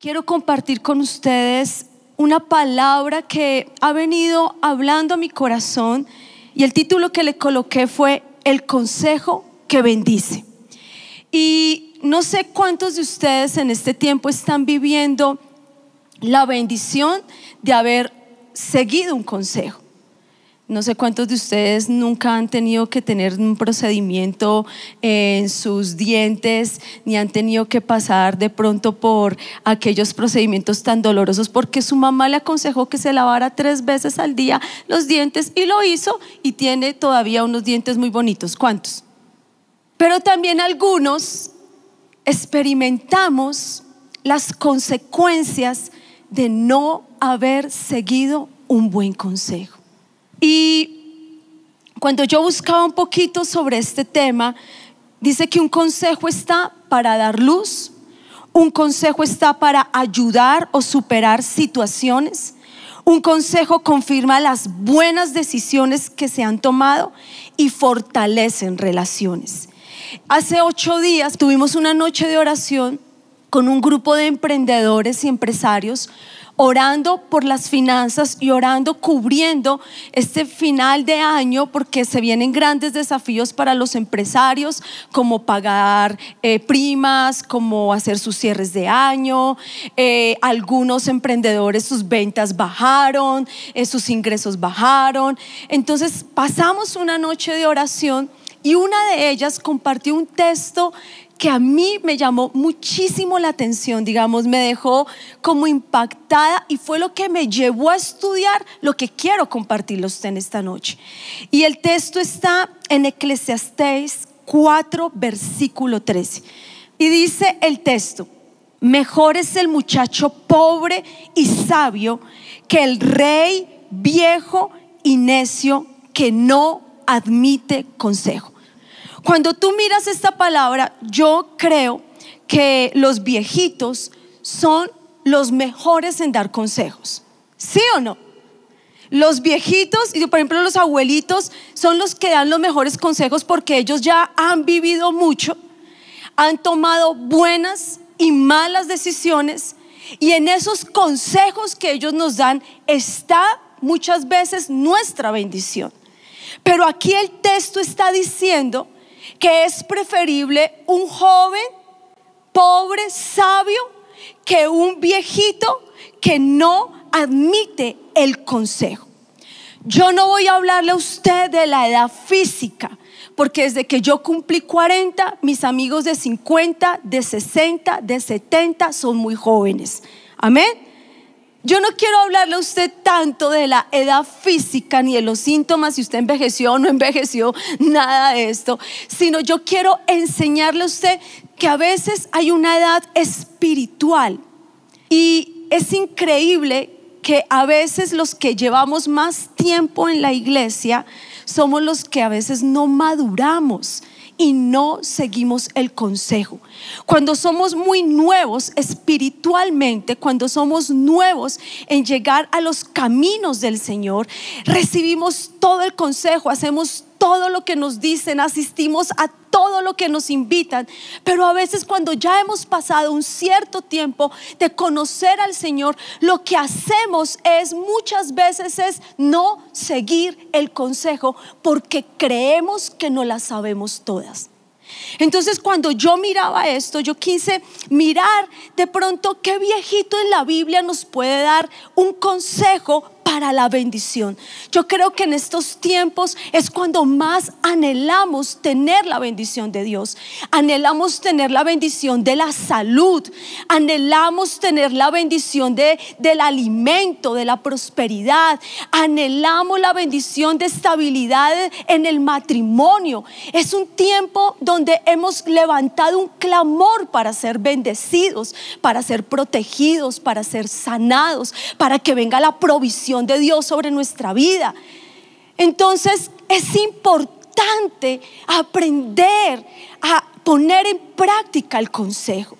quiero compartir con ustedes una palabra que ha venido hablando a mi corazón y el título que le coloqué fue El consejo que bendice. Y no sé cuántos de ustedes en este tiempo están viviendo la bendición de haber seguido un consejo. No sé cuántos de ustedes nunca han tenido que tener un procedimiento en sus dientes, ni han tenido que pasar de pronto por aquellos procedimientos tan dolorosos, porque su mamá le aconsejó que se lavara tres veces al día los dientes y lo hizo y tiene todavía unos dientes muy bonitos. ¿Cuántos? Pero también algunos experimentamos las consecuencias de no haber seguido un buen consejo. Y cuando yo buscaba un poquito sobre este tema, dice que un consejo está para dar luz, un consejo está para ayudar o superar situaciones, un consejo confirma las buenas decisiones que se han tomado y fortalecen relaciones. Hace ocho días tuvimos una noche de oración con un grupo de emprendedores y empresarios orando por las finanzas y orando cubriendo este final de año porque se vienen grandes desafíos para los empresarios como pagar eh, primas, como hacer sus cierres de año. Eh, algunos emprendedores sus ventas bajaron, eh, sus ingresos bajaron. Entonces pasamos una noche de oración y una de ellas compartió un texto que a mí me llamó muchísimo la atención, digamos, me dejó como impactada y fue lo que me llevó a estudiar lo que quiero compartirlo usted en esta noche. Y el texto está en Eclesiastés 4, versículo 13. Y dice el texto, mejor es el muchacho pobre y sabio que el rey viejo y necio que no admite consejo. Cuando tú miras esta palabra, yo creo que los viejitos son los mejores en dar consejos. ¿Sí o no? Los viejitos, y por ejemplo los abuelitos, son los que dan los mejores consejos porque ellos ya han vivido mucho, han tomado buenas y malas decisiones, y en esos consejos que ellos nos dan está muchas veces nuestra bendición. Pero aquí el texto está diciendo que es preferible un joven pobre, sabio, que un viejito que no admite el consejo. Yo no voy a hablarle a usted de la edad física, porque desde que yo cumplí 40, mis amigos de 50, de 60, de 70 son muy jóvenes. Amén. Yo no quiero hablarle a usted tanto de la edad física ni de los síntomas, si usted envejeció o no envejeció, nada de esto, sino yo quiero enseñarle a usted que a veces hay una edad espiritual y es increíble que a veces los que llevamos más tiempo en la iglesia somos los que a veces no maduramos y no seguimos el consejo. Cuando somos muy nuevos espiritualmente, cuando somos nuevos en llegar a los caminos del Señor, recibimos todo el consejo, hacemos todo lo que nos dicen, asistimos a todo lo que nos invitan, pero a veces cuando ya hemos pasado un cierto tiempo de conocer al Señor, lo que hacemos es muchas veces es no seguir el consejo porque creemos que no las sabemos todas. Entonces cuando yo miraba esto, yo quise mirar de pronto qué viejito en la Biblia nos puede dar un consejo para la bendición. Yo creo que en estos tiempos es cuando más anhelamos tener la bendición de Dios. Anhelamos tener la bendición de la salud. Anhelamos tener la bendición de, del alimento, de la prosperidad. Anhelamos la bendición de estabilidad en el matrimonio. Es un tiempo donde hemos levantado un clamor para ser bendecidos, para ser protegidos, para ser sanados, para que venga la provisión de Dios sobre nuestra vida. Entonces es importante aprender a poner en práctica el consejo.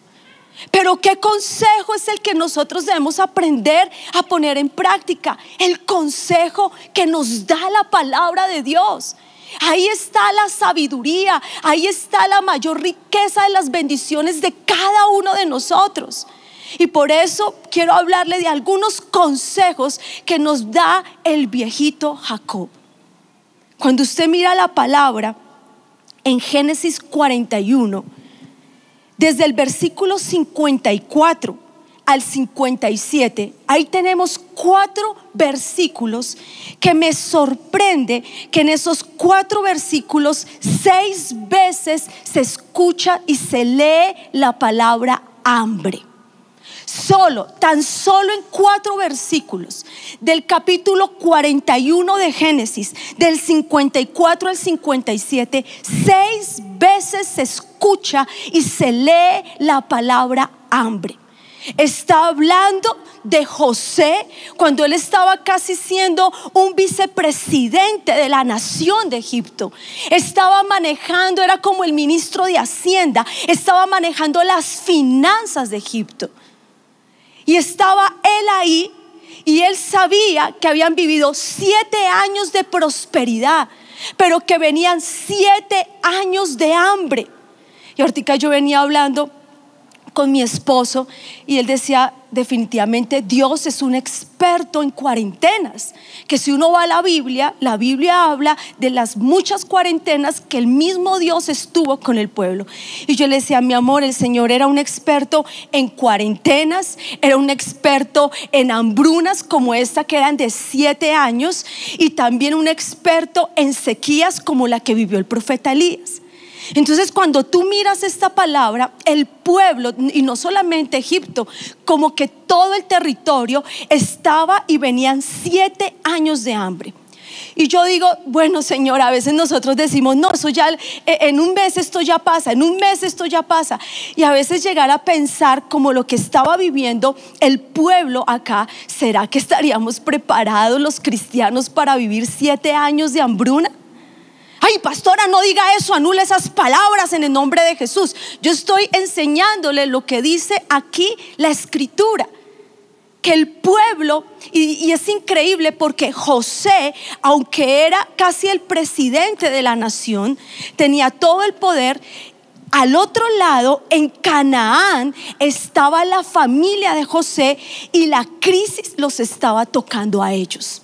Pero ¿qué consejo es el que nosotros debemos aprender a poner en práctica? El consejo que nos da la palabra de Dios. Ahí está la sabiduría, ahí está la mayor riqueza de las bendiciones de cada uno de nosotros. Y por eso quiero hablarle de algunos consejos que nos da el viejito Jacob. Cuando usted mira la palabra en Génesis 41, desde el versículo 54 al 57, ahí tenemos cuatro versículos que me sorprende que en esos cuatro versículos seis veces se escucha y se lee la palabra hambre solo, tan solo en cuatro versículos del capítulo 41 de Génesis, del 54 al 57, seis veces se escucha y se lee la palabra hambre. Está hablando de José cuando él estaba casi siendo un vicepresidente de la nación de Egipto. Estaba manejando, era como el ministro de Hacienda, estaba manejando las finanzas de Egipto. Y estaba él ahí y él sabía que habían vivido siete años de prosperidad, pero que venían siete años de hambre. Y ahorita yo venía hablando con mi esposo y él decía, definitivamente Dios es un experto en cuarentenas, que si uno va a la Biblia, la Biblia habla de las muchas cuarentenas que el mismo Dios estuvo con el pueblo. Y yo le decía, mi amor, el Señor era un experto en cuarentenas, era un experto en hambrunas como esta que eran de siete años y también un experto en sequías como la que vivió el profeta Elías. Entonces cuando tú miras esta palabra, el pueblo, y no solamente Egipto, como que todo el territorio estaba y venían siete años de hambre. Y yo digo, bueno, Señor, a veces nosotros decimos, no, eso ya, eh, en un mes esto ya pasa, en un mes esto ya pasa. Y a veces llegar a pensar como lo que estaba viviendo el pueblo acá, ¿será que estaríamos preparados los cristianos para vivir siete años de hambruna? Ay, pastora, no diga eso, anula esas palabras en el nombre de Jesús. Yo estoy enseñándole lo que dice aquí la escritura. Que el pueblo, y, y es increíble porque José, aunque era casi el presidente de la nación, tenía todo el poder al otro lado, en Canaán, estaba la familia de José y la crisis los estaba tocando a ellos.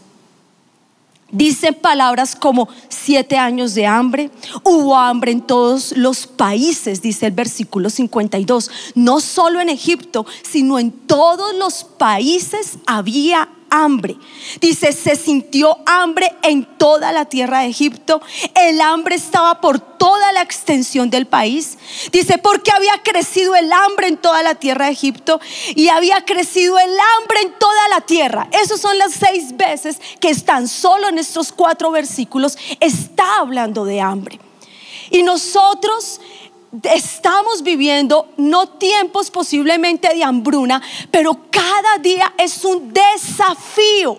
Dice palabras como siete años de hambre. Hubo hambre en todos los países, dice el versículo 52. No solo en Egipto, sino en todos los países había hambre. Dice, se sintió hambre en toda la tierra de Egipto. El hambre estaba por toda la extensión del país. Dice, porque había crecido el hambre en toda la tierra de Egipto y había crecido el hambre en toda la tierra. Esas son las seis veces que están solo en estos cuatro versículos. Está hablando de hambre. Y nosotros estamos viviendo no tiempos posiblemente de hambruna, pero cada día es un desafío.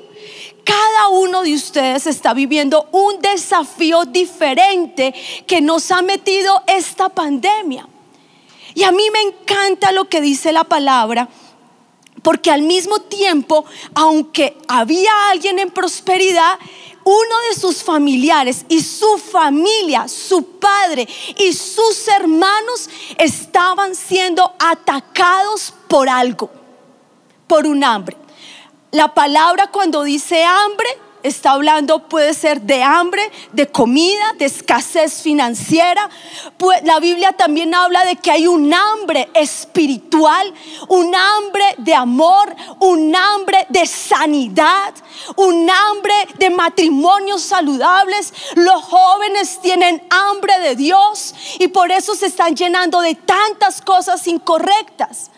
Cada uno de ustedes está viviendo un desafío diferente que nos ha metido esta pandemia. Y a mí me encanta lo que dice la palabra, porque al mismo tiempo, aunque había alguien en prosperidad, uno de sus familiares y su familia, su padre y sus hermanos estaban siendo atacados por algo, por un hambre. La palabra cuando dice hambre está hablando puede ser de hambre, de comida, de escasez financiera. Pues la Biblia también habla de que hay un hambre espiritual, un hambre de amor, un hambre de sanidad, un hambre de matrimonios saludables. Los jóvenes tienen hambre de Dios y por eso se están llenando de tantas cosas incorrectas.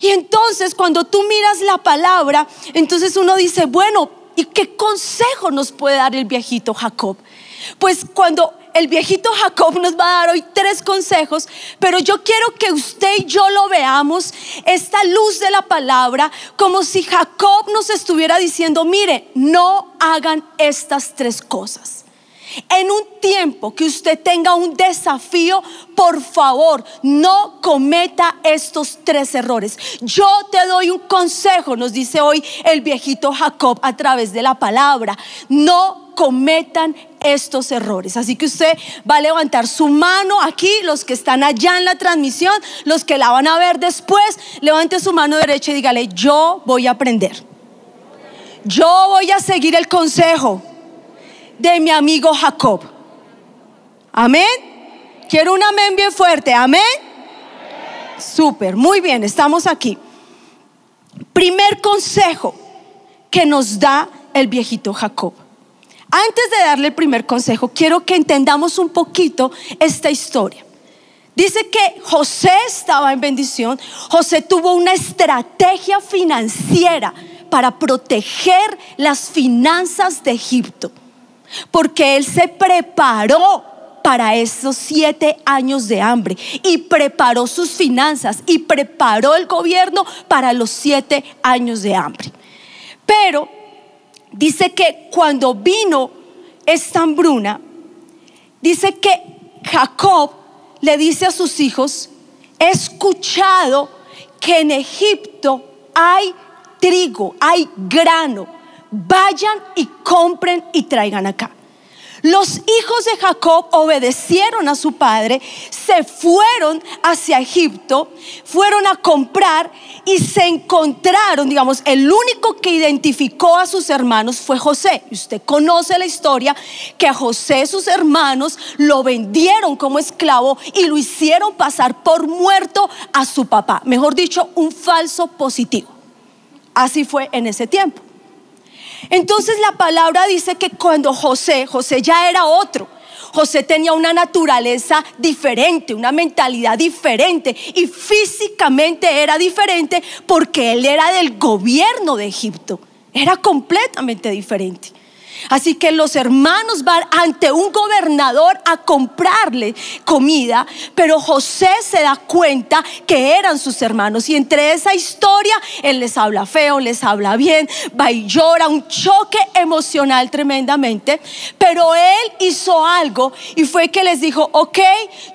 Y entonces cuando tú miras la palabra, entonces uno dice, bueno, ¿Y qué consejo nos puede dar el viejito Jacob? Pues cuando el viejito Jacob nos va a dar hoy tres consejos, pero yo quiero que usted y yo lo veamos, esta luz de la palabra, como si Jacob nos estuviera diciendo, mire, no hagan estas tres cosas. En un tiempo que usted tenga un desafío, por favor, no cometa estos tres errores. Yo te doy un consejo, nos dice hoy el viejito Jacob a través de la palabra. No cometan estos errores. Así que usted va a levantar su mano aquí, los que están allá en la transmisión, los que la van a ver después, levante su mano derecha y dígale, yo voy a aprender. Yo voy a seguir el consejo de mi amigo Jacob. Amén. Quiero un amén bien fuerte. Amén. Súper, muy bien, estamos aquí. Primer consejo que nos da el viejito Jacob. Antes de darle el primer consejo, quiero que entendamos un poquito esta historia. Dice que José estaba en bendición, José tuvo una estrategia financiera para proteger las finanzas de Egipto porque Él se preparó para esos siete años de hambre y preparó sus finanzas y preparó el gobierno para los siete años de hambre. Pero dice que cuando vino esta hambruna, dice que Jacob le dice a sus hijos, he escuchado que en Egipto hay trigo, hay grano vayan y compren y traigan acá. Los hijos de Jacob obedecieron a su padre, se fueron hacia Egipto, fueron a comprar y se encontraron, digamos, el único que identificó a sus hermanos fue José. Usted conoce la historia que a José sus hermanos lo vendieron como esclavo y lo hicieron pasar por muerto a su papá. Mejor dicho, un falso positivo. Así fue en ese tiempo. Entonces la palabra dice que cuando José, José ya era otro, José tenía una naturaleza diferente, una mentalidad diferente y físicamente era diferente porque él era del gobierno de Egipto. Era completamente diferente. Así que los hermanos van ante un gobernador a comprarle comida, pero José se da cuenta que eran sus hermanos y entre esa historia él les habla feo, les habla bien, va y llora, un choque emocional tremendamente, pero él hizo algo y fue que les dijo, ok,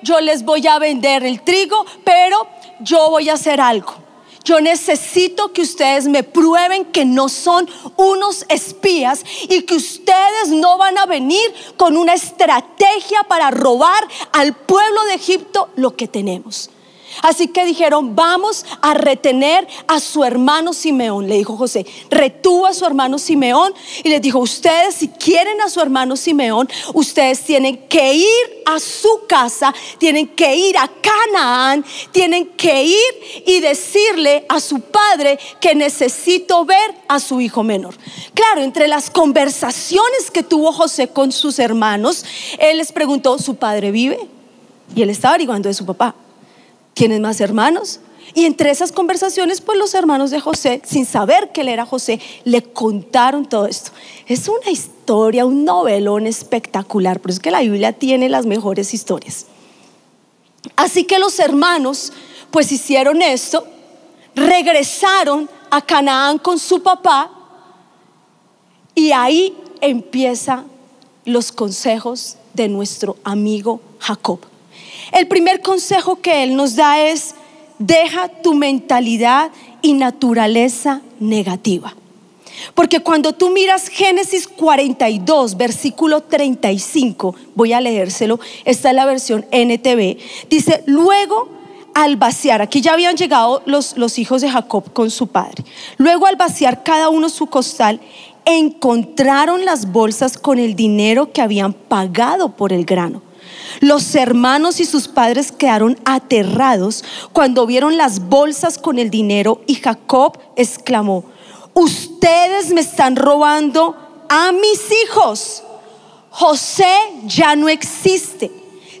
yo les voy a vender el trigo, pero yo voy a hacer algo yo necesito que ustedes me prueben que no son unos espías y que ustedes no van a venir con una estrategia para robar al pueblo de Egipto lo que tenemos. Así que dijeron, vamos a retener a su hermano Simeón, le dijo José. Retuvo a su hermano Simeón y les dijo, ustedes si quieren a su hermano Simeón, ustedes tienen que ir a su casa, tienen que ir a Canaán, tienen que ir y decirle a su padre que necesito ver a su hijo menor. Claro, entre las conversaciones que tuvo José con sus hermanos, él les preguntó, ¿su padre vive? Y él estaba averiguando de su papá. ¿Tienes más hermanos? Y entre esas conversaciones, pues los hermanos de José, sin saber que él era José, le contaron todo esto. Es una historia, un novelón espectacular, pero es que la Biblia tiene las mejores historias. Así que los hermanos, pues hicieron esto, regresaron a Canaán con su papá y ahí empiezan los consejos de nuestro amigo Jacob. El primer consejo que Él nos da es, deja tu mentalidad y naturaleza negativa. Porque cuando tú miras Génesis 42, versículo 35, voy a leérselo, esta es la versión NTV, dice, luego al vaciar, aquí ya habían llegado los, los hijos de Jacob con su padre, luego al vaciar cada uno su costal, encontraron las bolsas con el dinero que habían pagado por el grano. Los hermanos y sus padres quedaron aterrados cuando vieron las bolsas con el dinero y Jacob exclamó, ustedes me están robando a mis hijos. José ya no existe.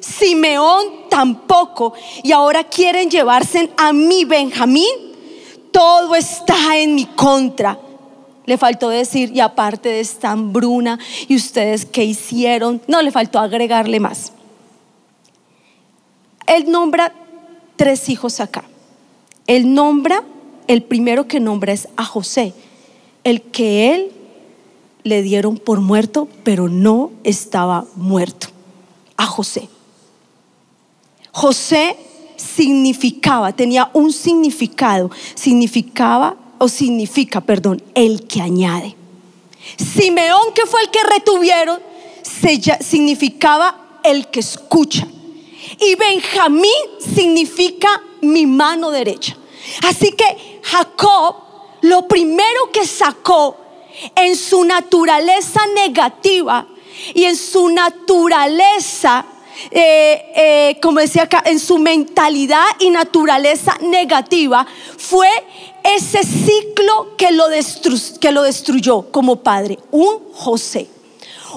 Simeón tampoco. Y ahora quieren llevarse a mi Benjamín. Todo está en mi contra. Le faltó decir, y aparte de esta hambruna, ¿y ustedes qué hicieron? No, le faltó agregarle más. Él nombra tres hijos acá. Él nombra, el primero que nombra es a José, el que él le dieron por muerto, pero no estaba muerto. A José. José significaba, tenía un significado, significaba o significa, perdón, el que añade. Simeón, que fue el que retuvieron, significaba el que escucha. Y Benjamín significa mi mano derecha. Así que Jacob lo primero que sacó en su naturaleza negativa y en su naturaleza, eh, eh, como decía acá, en su mentalidad y naturaleza negativa, fue ese ciclo que lo, que lo destruyó como padre, un José.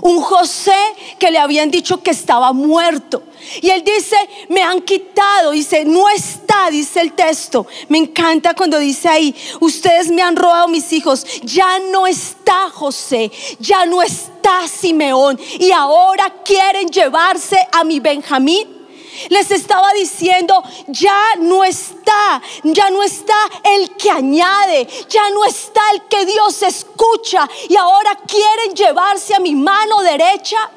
Un José que le habían dicho que estaba muerto. Y él dice, me han quitado, dice, no está, dice el texto. Me encanta cuando dice ahí, ustedes me han robado mis hijos, ya no está José, ya no está Simeón. Y ahora quieren llevarse a mi Benjamín. Les estaba diciendo, ya no está, ya no está el que añade, ya no está el que Dios escucha y ahora quieren llevarse a mi mano derecha.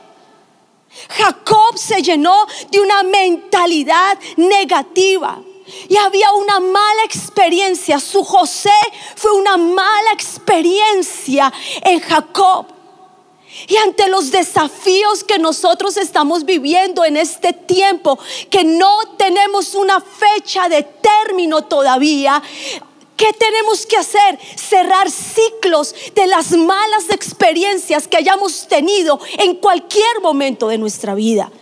Jacob se llenó de una mentalidad negativa. Y había una mala experiencia. Su José fue una mala experiencia en Jacob. Y ante los desafíos que nosotros estamos viviendo en este tiempo, que no tenemos una fecha de término todavía, ¿Qué tenemos que hacer? Cerrar ciclos de las malas experiencias que hayamos tenido en cualquier momento de nuestra vida.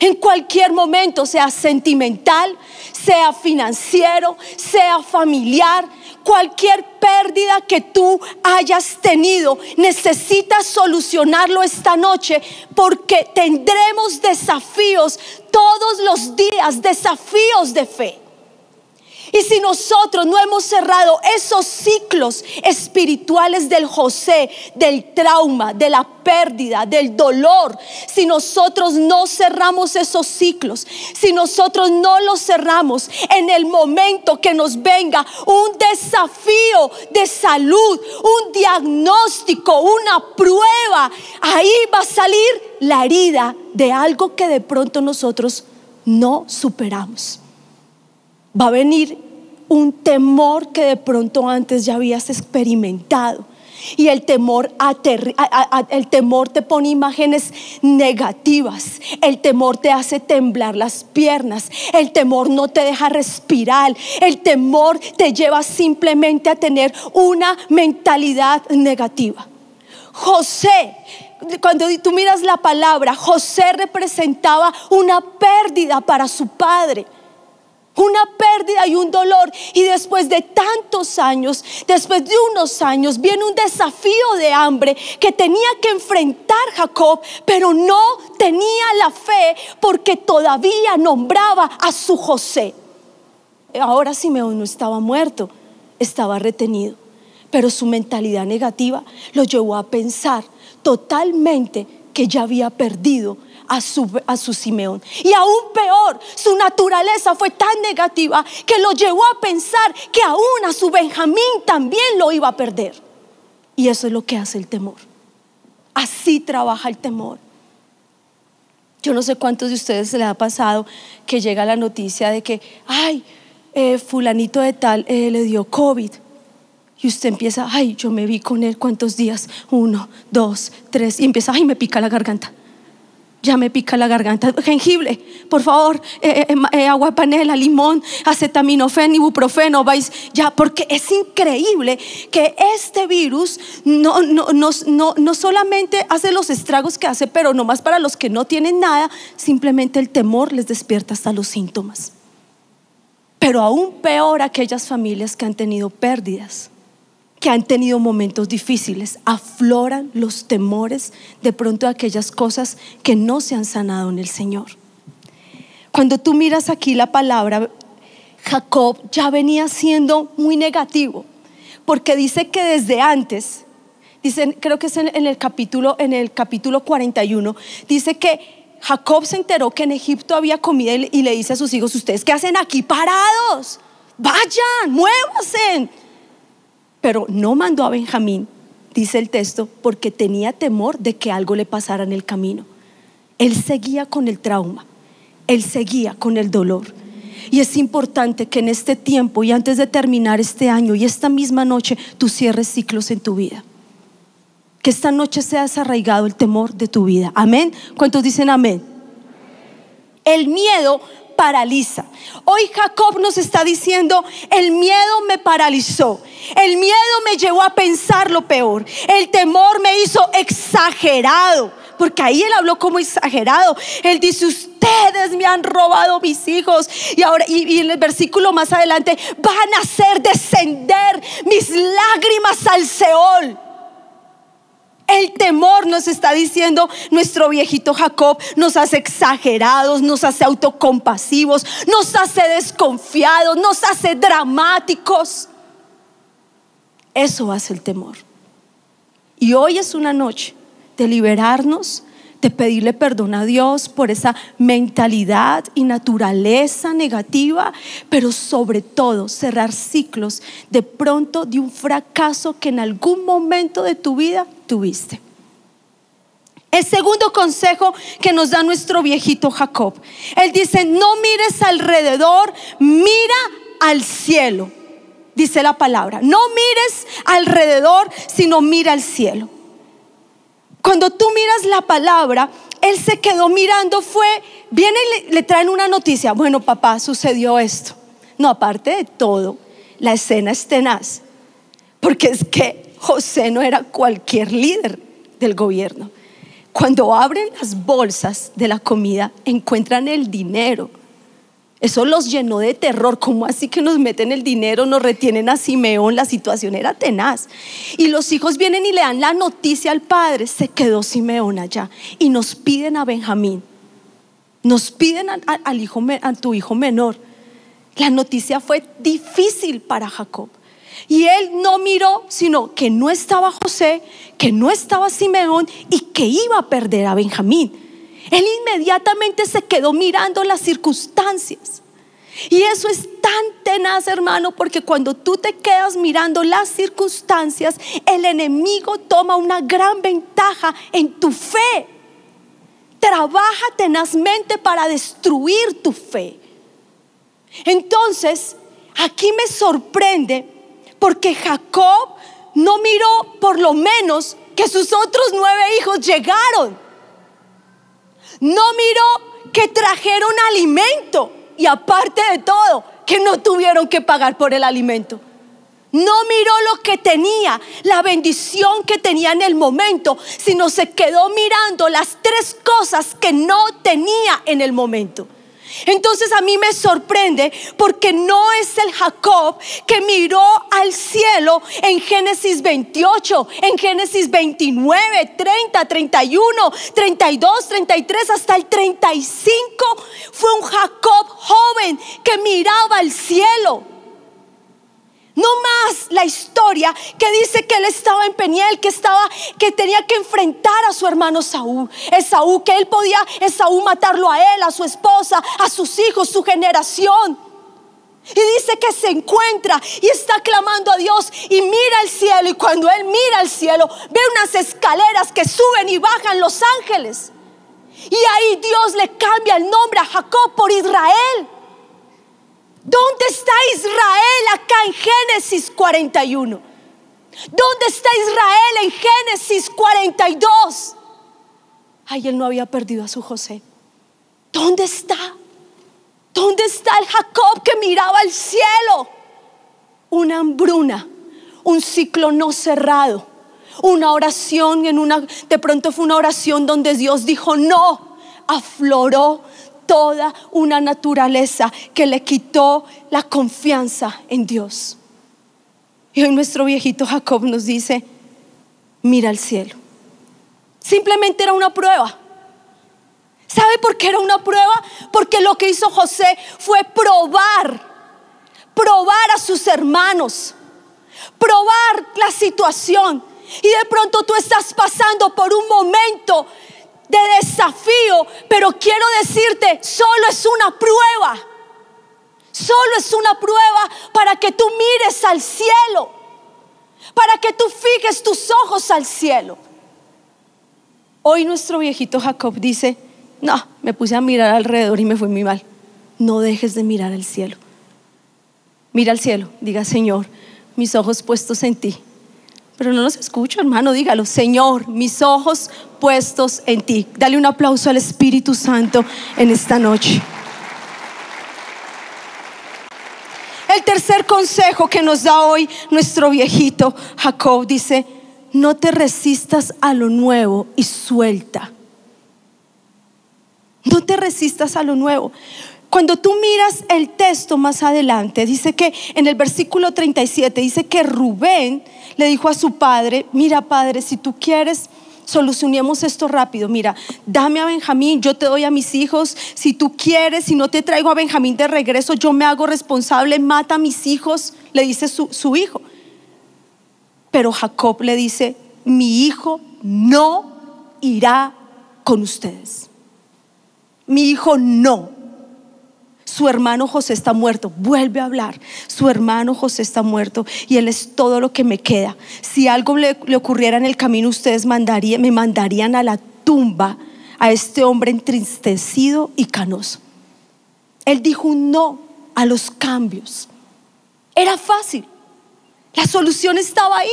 En cualquier momento, sea sentimental, sea financiero, sea familiar, cualquier pérdida que tú hayas tenido, necesitas solucionarlo esta noche porque tendremos desafíos todos los días, desafíos de fe. Y si nosotros no hemos cerrado esos ciclos espirituales del José, del trauma, de la pérdida, del dolor, si nosotros no cerramos esos ciclos, si nosotros no los cerramos en el momento que nos venga un desafío de salud, un diagnóstico, una prueba, ahí va a salir la herida de algo que de pronto nosotros no superamos. Va a venir un temor que de pronto antes ya habías experimentado. Y el temor, el temor te pone imágenes negativas. El temor te hace temblar las piernas. El temor no te deja respirar. El temor te lleva simplemente a tener una mentalidad negativa. José, cuando tú miras la palabra, José representaba una pérdida para su padre una pérdida y un dolor. Y después de tantos años, después de unos años, viene un desafío de hambre que tenía que enfrentar Jacob, pero no tenía la fe porque todavía nombraba a su José. Ahora Simeón no estaba muerto, estaba retenido, pero su mentalidad negativa lo llevó a pensar totalmente que ya había perdido a su, a su Simeón. Y aún peor, su naturaleza fue tan negativa que lo llevó a pensar que aún a su Benjamín también lo iba a perder. Y eso es lo que hace el temor. Así trabaja el temor. Yo no sé cuántos de ustedes se les ha pasado que llega la noticia de que, ay, eh, fulanito de tal eh, le dio COVID. Y usted empieza, ay, yo me vi con él cuántos días, uno, dos, tres, y empieza, ay, me pica la garganta ya me pica la garganta. Jengibre, por favor, eh, eh, eh, agua panela, limón, acetaminofén, ibuprofeno, vais ya, porque es increíble que este virus no, no, no, no, solamente hace los estragos que hace, pero nomás para los que no tienen nada, simplemente el temor les despierta hasta los síntomas. Pero aún peor aquellas familias que han tenido pérdidas que han tenido momentos difíciles, afloran los temores de pronto de aquellas cosas que no se han sanado en el Señor. Cuando tú miras aquí la palabra, Jacob ya venía siendo muy negativo, porque dice que desde antes, dice, creo que es en, el capítulo en el capítulo 41, dice que Jacob se enteró que en Egipto había comida y le dice a sus hijos, "¿Ustedes qué hacen aquí parados? Vayan, muévanse." Pero no mandó a Benjamín dice el texto, porque tenía temor de que algo le pasara en el camino. Él seguía con el trauma, él seguía con el dolor. Y es importante que en este tiempo y antes de terminar este año y esta misma noche tú cierres ciclos en tu vida. Que esta noche sea desarraigado el temor de tu vida. Amén. ¿Cuántos dicen amén? El miedo paraliza. Hoy Jacob nos está diciendo, el miedo me paralizó, el miedo me llevó a pensar lo peor, el temor me hizo exagerado, porque ahí él habló como exagerado. Él dice, ustedes me han robado mis hijos. Y ahora, y, en el versículo más adelante, van a hacer descender mis lágrimas al Seol. El temor nos está diciendo nuestro viejito Jacob, nos hace exagerados, nos hace autocompasivos, nos hace desconfiados, nos hace dramáticos. Eso hace el temor. Y hoy es una noche de liberarnos, de pedirle perdón a Dios por esa mentalidad y naturaleza negativa, pero sobre todo cerrar ciclos de pronto de un fracaso que en algún momento de tu vida tuviste. El segundo consejo que nos da nuestro viejito Jacob, él dice, no mires alrededor, mira al cielo, dice la palabra, no mires alrededor, sino mira al cielo. Cuando tú miras la palabra, él se quedó mirando, fue, viene y le, traen una noticia, bueno papá, sucedió esto. No, aparte de todo, la escena es tenaz, porque es que José no era cualquier líder del gobierno. Cuando abren las bolsas de la comida, encuentran el dinero eso los llenó de terror. ¿Cómo así que nos meten el dinero, nos retienen a Simeón? La situación era tenaz. Y los hijos vienen y le dan la noticia al padre. Se quedó Simeón allá. Y nos piden a Benjamín. Nos piden al hijo, a tu hijo menor. La noticia fue difícil para Jacob. Y él no miró, sino que no estaba José, que no estaba Simeón y que iba a perder a Benjamín. Él inmediatamente se quedó mirando las circunstancias. Y eso es tan tenaz, hermano, porque cuando tú te quedas mirando las circunstancias, el enemigo toma una gran ventaja en tu fe. Trabaja tenazmente para destruir tu fe. Entonces, aquí me sorprende porque Jacob no miró por lo menos que sus otros nueve hijos llegaron. No miró que trajeron alimento y aparte de todo, que no tuvieron que pagar por el alimento. No miró lo que tenía, la bendición que tenía en el momento, sino se quedó mirando las tres cosas que no tenía en el momento. Entonces a mí me sorprende porque no es el Jacob que miró al cielo en Génesis 28, en Génesis 29, 30, 31, 32, 33 hasta el 35. Fue un Jacob joven que miraba al cielo. No más la historia que dice que él estaba en Peniel, que estaba, que tenía que enfrentar a su hermano Saúl. Esaú, que él podía, Esaú matarlo a él, a su esposa, a sus hijos, su generación. Y dice que se encuentra y está clamando a Dios y mira al cielo. Y cuando él mira al cielo, ve unas escaleras que suben y bajan los ángeles. Y ahí Dios le cambia el nombre a Jacob por Israel. ¿Dónde está Israel acá en Génesis 41? ¿Dónde está Israel en Génesis 42? Ay, él no había perdido a su José. ¿Dónde está? ¿Dónde está el Jacob que miraba al cielo? Una hambruna, un ciclo no cerrado, una oración en una, de pronto fue una oración donde Dios dijo no, afloró toda una naturaleza que le quitó la confianza en Dios. Y hoy nuestro viejito Jacob nos dice, mira al cielo. Simplemente era una prueba. ¿Sabe por qué era una prueba? Porque lo que hizo José fue probar, probar a sus hermanos, probar la situación. Y de pronto tú estás pasando por un momento de desafío, pero quiero decirte, solo es una prueba. Solo es una prueba para que tú mires al cielo, para que tú fijes tus ojos al cielo. Hoy nuestro viejito Jacob dice, no, me puse a mirar alrededor y me fue muy mal. No dejes de mirar al cielo. Mira al cielo, diga Señor, mis ojos puestos en ti. Pero no los escucho, hermano, dígalo, Señor, mis ojos puestos en ti. Dale un aplauso al Espíritu Santo en esta noche. El tercer consejo que nos da hoy nuestro viejito Jacob dice, no te resistas a lo nuevo y suelta. No te resistas a lo nuevo. Cuando tú miras el texto más adelante, dice que en el versículo 37 dice que Rubén le dijo a su padre, mira padre, si tú quieres, solucionemos esto rápido. Mira, dame a Benjamín, yo te doy a mis hijos. Si tú quieres, si no te traigo a Benjamín de regreso, yo me hago responsable, mata a mis hijos, le dice su, su hijo. Pero Jacob le dice, mi hijo no irá con ustedes. Mi hijo no. Su hermano José está muerto. Vuelve a hablar. Su hermano José está muerto y él es todo lo que me queda. Si algo le, ocurriera en el camino, ustedes me mandarían a la tumba a este hombre entristecido y canoso. Él dijo un no a los cambios. Era fácil. La solución estaba ahí.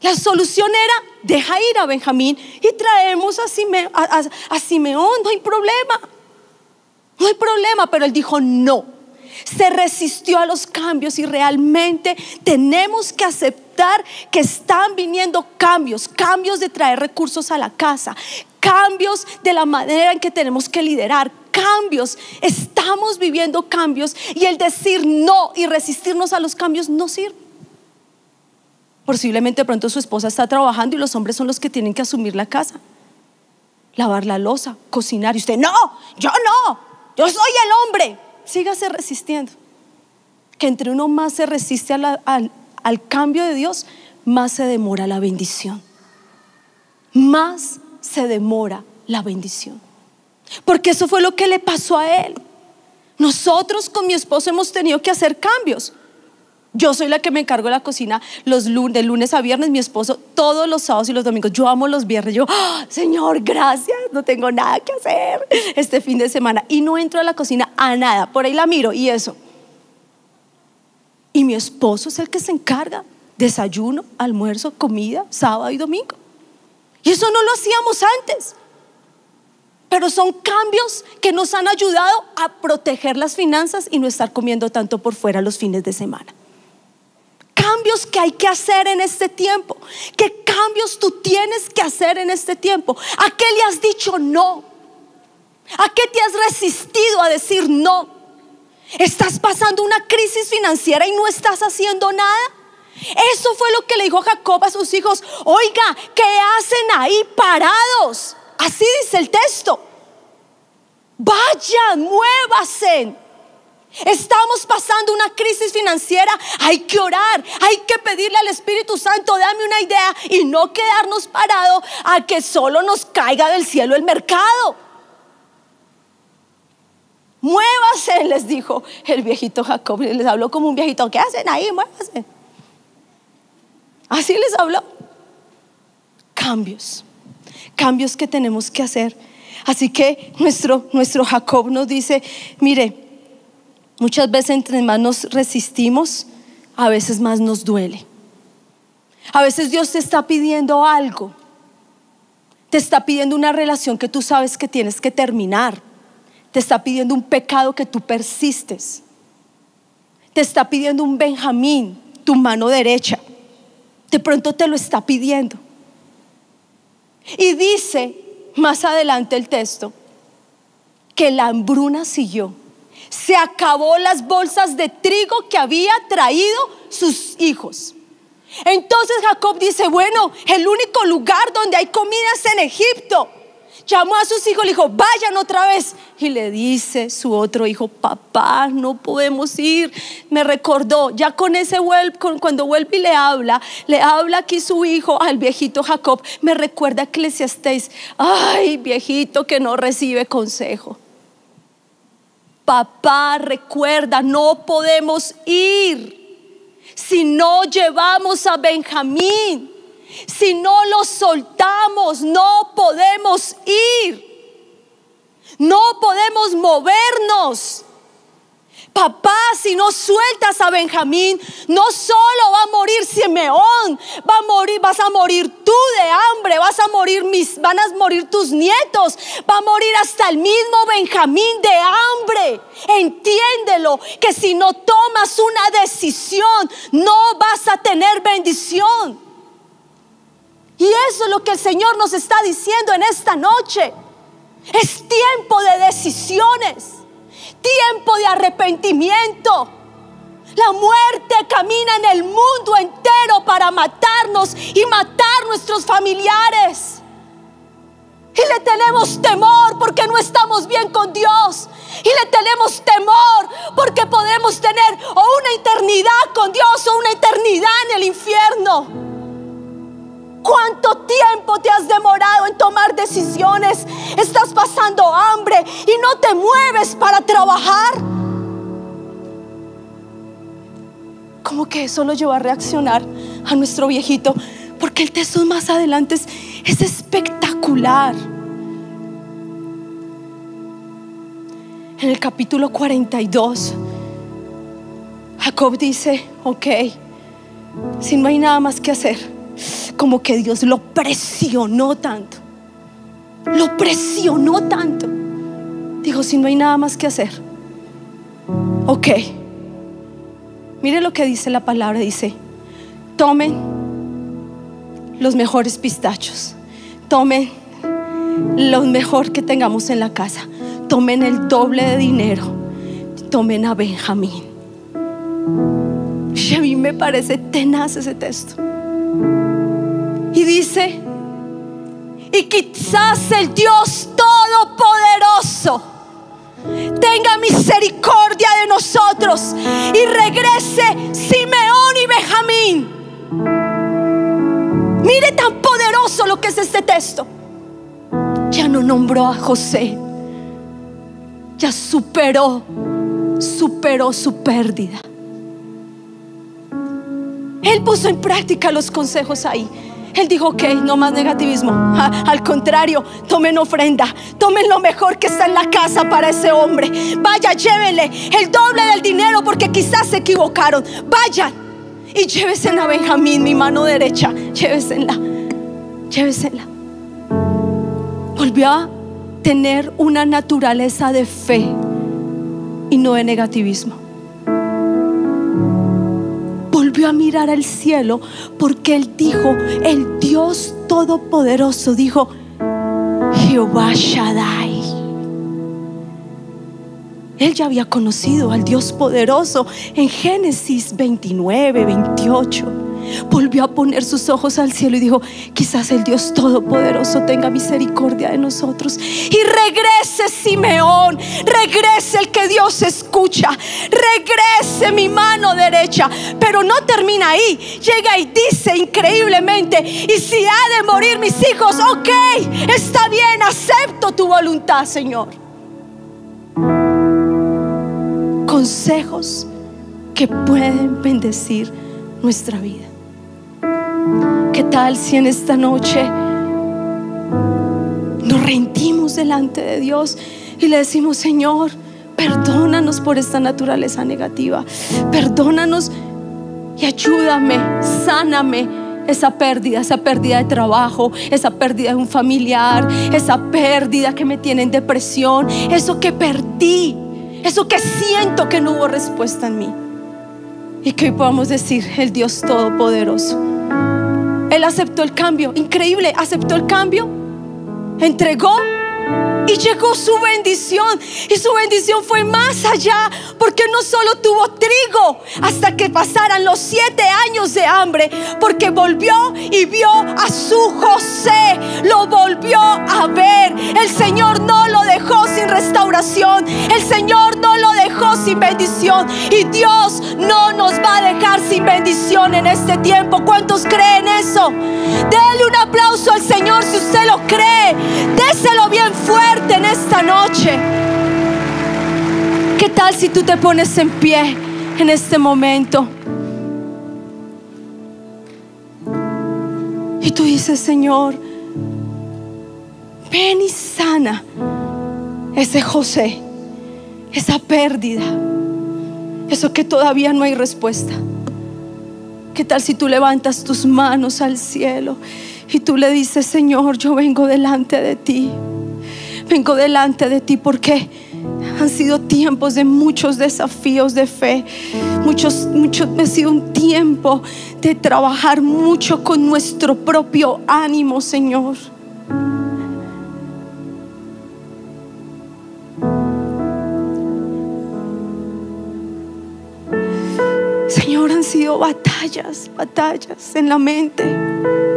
La solución era, deja ir a Benjamín y traemos a, Simeón, no hay problema. No hay problema, pero él dijo no. Se resistió a los cambios y realmente tenemos que aceptar que están viniendo cambios, cambios de traer recursos a la casa, cambios de la manera en que tenemos que liderar, cambios. Estamos viviendo cambios y el decir no y resistirnos a los cambios no sirve. Posiblemente pronto su esposa está trabajando y los hombres son los que tienen que asumir la casa. Lavar la losa, cocinar. Y usted, no, yo no, yo soy el hombre. Sígase resistiendo. Que entre uno más se resiste al, al cambio de Dios, más se demora la bendición. Más se demora la bendición. Porque eso fue lo que le pasó a él. Nosotros con mi esposo hemos tenido que hacer cambios. Yo soy la que me encargo de la cocina los lunes, de lunes a viernes, mi esposo todos los sábados y los domingos. Yo amo los viernes. Yo, ¡Ah, Señor, gracias, no tengo nada que hacer este fin de semana. Y no entro a la cocina a nada. Por ahí la miro y eso. Y mi esposo es el que se encarga. Desayuno, almuerzo, comida, sábado y domingo. Y eso no lo hacíamos antes. Pero son cambios que nos han ayudado a proteger las finanzas y no estar comiendo tanto por fuera los fines de semana cambios que hay que hacer en este tiempo? ¿Qué cambios tú tienes que hacer en este tiempo? ¿A qué le has dicho no? ¿A qué te has resistido a decir no? ¿Estás pasando una crisis financiera y no estás haciendo nada? Eso fue lo que le dijo Jacob a sus hijos. Oiga, ¿qué hacen ahí parados? Así dice el texto. Vayan, muévasen. Estamos pasando una crisis financiera, hay que orar, hay que pedirle al Espíritu Santo, dame una idea y no quedarnos parados a que solo nos caiga del cielo el mercado. Muévase, les dijo el viejito Jacob, les habló como un viejito, ¿qué hacen ahí? Muévase. Así les habló. Cambios, cambios que tenemos que hacer. Así que nuestro, nuestro Jacob nos dice, mire, Muchas veces entre más nos resistimos, a veces más nos duele. A veces Dios te está pidiendo algo. Te está pidiendo una relación que tú sabes que tienes que terminar. Te está pidiendo un pecado que tú persistes. Te está pidiendo un Benjamín, tu mano derecha. De pronto te lo está pidiendo. Y dice más adelante el texto que la hambruna siguió se acabó las bolsas de trigo que había traído sus hijos. Entonces Jacob dice, bueno, el único lugar donde hay comida es en Egipto. Llamó a sus hijos, le dijo, vayan otra vez. Y le dice su otro hijo, papá, no podemos ir. Me recordó, ya con ese cuando vuelve y le habla, le habla aquí su hijo al viejito Jacob, me recuerda que le Eclesiastés, ay, viejito que no recibe consejo. Papá, recuerda, no podemos ir. si no llevamos a Benjamín, si no lo soltamos, no podemos ir. No podemos movernos. Papá, si no sueltas a Benjamín, no solo va a morir Simeón, va a morir, vas a morir tú de hambre, vas a morir mis, van a morir tus nietos, va a morir hasta el mismo Benjamín de hambre. Entiéndelo, que si no tomas una decisión, no vas a tener bendición. Y eso es lo que el Señor nos está diciendo en esta noche. Es tiempo de decisiones tiempo de arrepentimiento. La muerte camina en el mundo entero para matarnos y matar nuestros familiares. Y le tenemos temor porque no estamos bien con Dios. Y le tenemos temor porque podemos tener o una eternidad con Dios o una eternidad en el infierno. ¿Cuánto tiempo te has demorado en tomar decisiones? Estás pasando hambre y no te mueves para trabajar. Como que eso lo lleva a reaccionar a nuestro viejito, porque el texto más adelante es, es espectacular. En el capítulo 42, Jacob dice, ok, si no hay nada más que hacer, como que Dios lo presionó tanto. Lo presionó tanto. Dijo, si no hay nada más que hacer. Ok. Mire lo que dice la palabra. Dice, tomen los mejores pistachos. Tomen lo mejor que tengamos en la casa. Tomen el doble de dinero. Tomen a Benjamín. A mí me parece tenaz ese texto. Y dice, y quizás el Dios Todopoderoso tenga misericordia de nosotros y regrese Simeón y Benjamín. Mire tan poderoso lo que es este texto. Ya no nombró a José, ya superó, superó su pérdida. Él puso en práctica los consejos ahí. Él dijo, ok, no más negativismo. al contrario, tomen ofrenda, tomen lo mejor que está en la casa para ese hombre. Vaya, llévenle el doble del dinero porque quizás se equivocaron. Vayan y llévesen a Benjamín, mi mano derecha. Llévesenla, llévesenla. Volvió a tener una naturaleza de fe y no de negativismo volvió a mirar al cielo porque él dijo, el Dios Todopoderoso dijo, Jehová Shaddai. Él ya había conocido al Dios poderoso en Génesis 29, 28 volvió a poner sus ojos al cielo y dijo, quizás el Dios Todopoderoso tenga misericordia de nosotros. Y regrese Simeón, regrese el que Dios escucha, regrese mi mano derecha. Pero no termina ahí, llega y dice increíblemente, y si ha de morir mis hijos, ok, está bien, acepto tu voluntad, Señor. Consejos que pueden bendecir nuestra vida. ¿Qué tal si en esta noche nos rendimos delante de Dios y le decimos, Señor, perdónanos por esta naturaleza negativa, perdónanos y ayúdame, sáname esa pérdida, esa pérdida de trabajo, esa pérdida de un familiar, esa pérdida que me tiene en depresión, eso que perdí, eso que siento que no hubo respuesta en mí. Y que hoy podamos decir, el Dios Todopoderoso él aceptó el cambio, increíble, aceptó el cambio, entregó y llegó su bendición. Y su bendición fue más allá, porque no solo tuvo trigo hasta que pasaran los siete años de hambre, porque volvió y vio a su José, lo volvió a ver. El Señor no lo dejó sin restauración, el Señor no lo dejó sin bendición. Y Dios no nos va a dejar sin bendición en este tiempo. ¿Cuántos creen eso? Dele un aplauso al Señor si usted lo cree. Déselo bien fuerte en esta noche. ¿Qué tal si tú te pones en pie en este momento? Y tú dices, Señor, ven y sana ese José, esa pérdida, eso que todavía no hay respuesta. ¿Qué tal si tú levantas tus manos al cielo y tú le dices, Señor, yo vengo delante de ti? Vengo delante de ti porque han sido tiempos de muchos desafíos de fe. Muchos, muchos, ha sido un tiempo de trabajar mucho con nuestro propio ánimo, Señor. Señor, han sido batallas, batallas en la mente.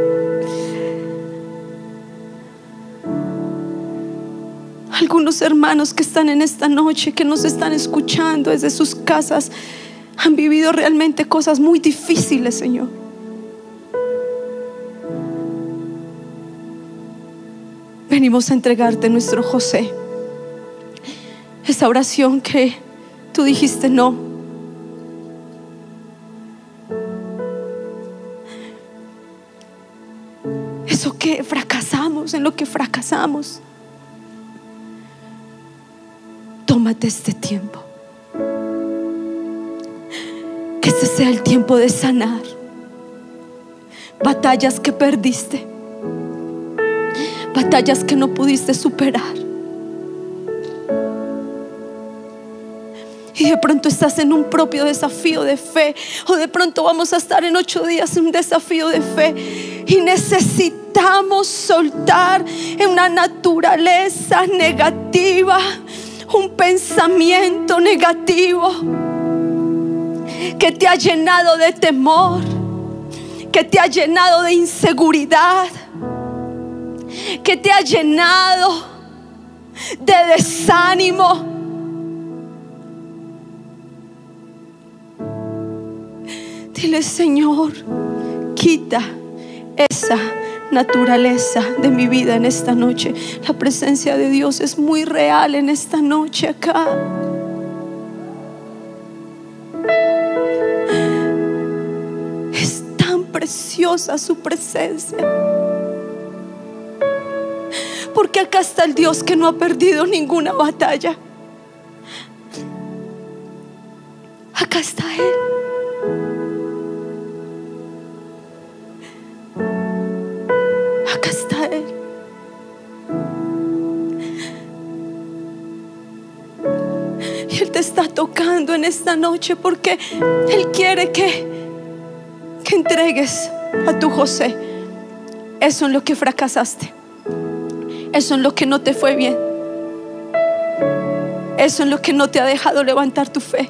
Algunos hermanos que están en esta noche, que nos están escuchando desde sus casas, han vivido realmente cosas muy difíciles, Señor. Venimos a entregarte nuestro José. Esa oración que tú dijiste no. Eso que fracasamos, en lo que fracasamos. Tómate este tiempo. Que este sea el tiempo de sanar batallas que perdiste, batallas que no pudiste superar. Y de pronto estás en un propio desafío de fe. O de pronto vamos a estar en ocho días en un desafío de fe. Y necesitamos soltar en una naturaleza negativa un pensamiento negativo que te ha llenado de temor, que te ha llenado de inseguridad, que te ha llenado de desánimo. Dile, Señor, quita esa naturaleza de mi vida en esta noche. La presencia de Dios es muy real en esta noche acá. Es tan preciosa su presencia. Porque acá está el Dios que no ha perdido ninguna batalla. Acá está Él. En esta noche porque Él quiere que, que entregues a tu José eso en lo que fracasaste, eso en lo que no te fue bien, eso en lo que no te ha dejado levantar tu fe,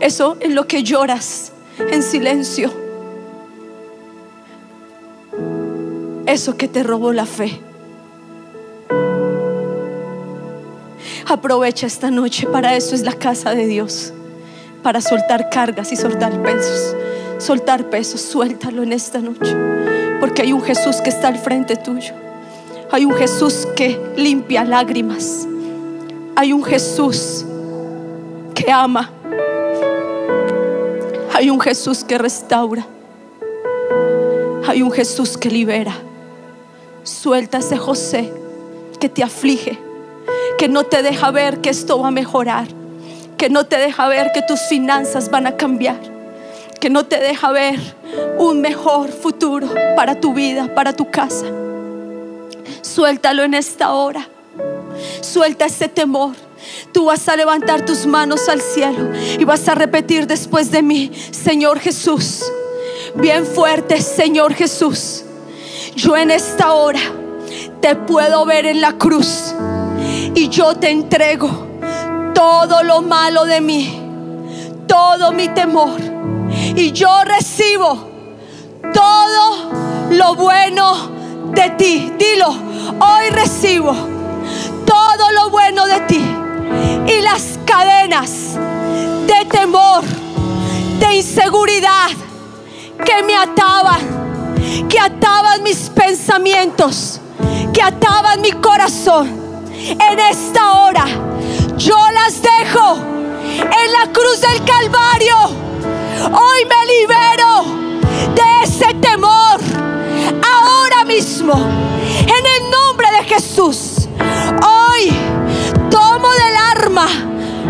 eso en lo que lloras en silencio, eso que te robó la fe. Aprovecha esta noche, para eso es la casa de Dios, para soltar cargas y soltar pesos. Soltar pesos, suéltalo en esta noche, porque hay un Jesús que está al frente tuyo. Hay un Jesús que limpia lágrimas. Hay un Jesús que ama. Hay un Jesús que restaura. Hay un Jesús que libera. Suelta ese José que te aflige que no te deja ver que esto va a mejorar, que no te deja ver que tus finanzas van a cambiar, que no te deja ver un mejor futuro para tu vida, para tu casa. Suéltalo en esta hora. Suelta ese temor. Tú vas a levantar tus manos al cielo y vas a repetir después de mí, Señor Jesús, bien fuerte, Señor Jesús. Yo en esta hora te puedo ver en la cruz y yo te entrego todo lo malo de mí, todo mi temor. Y yo recibo todo lo bueno de ti. Dilo, hoy recibo todo lo bueno de ti. Y las cadenas de temor, de inseguridad que me ataban, que ataban mis pensamientos, que ataban mi corazón en esta hora. Yo las dejo en la cruz del Calvario. Hoy me libero de ese temor mismo. En el nombre de Jesús. Hoy tomo del arma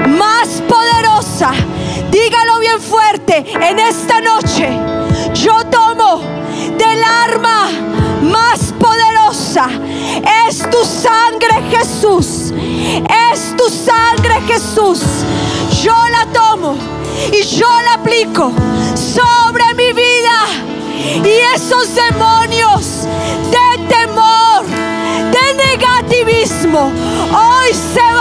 más poderosa. Dígalo bien fuerte en esta noche. Yo tomo del arma Es tu sangre Jesús. Es tu sangre Jesús. Yo la tomo y yo la aplico sobre mi vida. Y esos demonios de temor, de negativismo, hoy se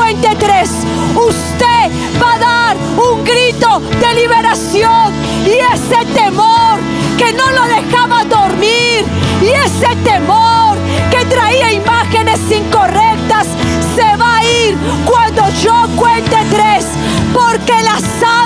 cuente tres, usted va a dar un grito de liberación. Y ese temor que no lo dejaba dormir. Y ese temor que traía imágenes incorrectas se va a ir cuando yo cuente tres. Porque la sangre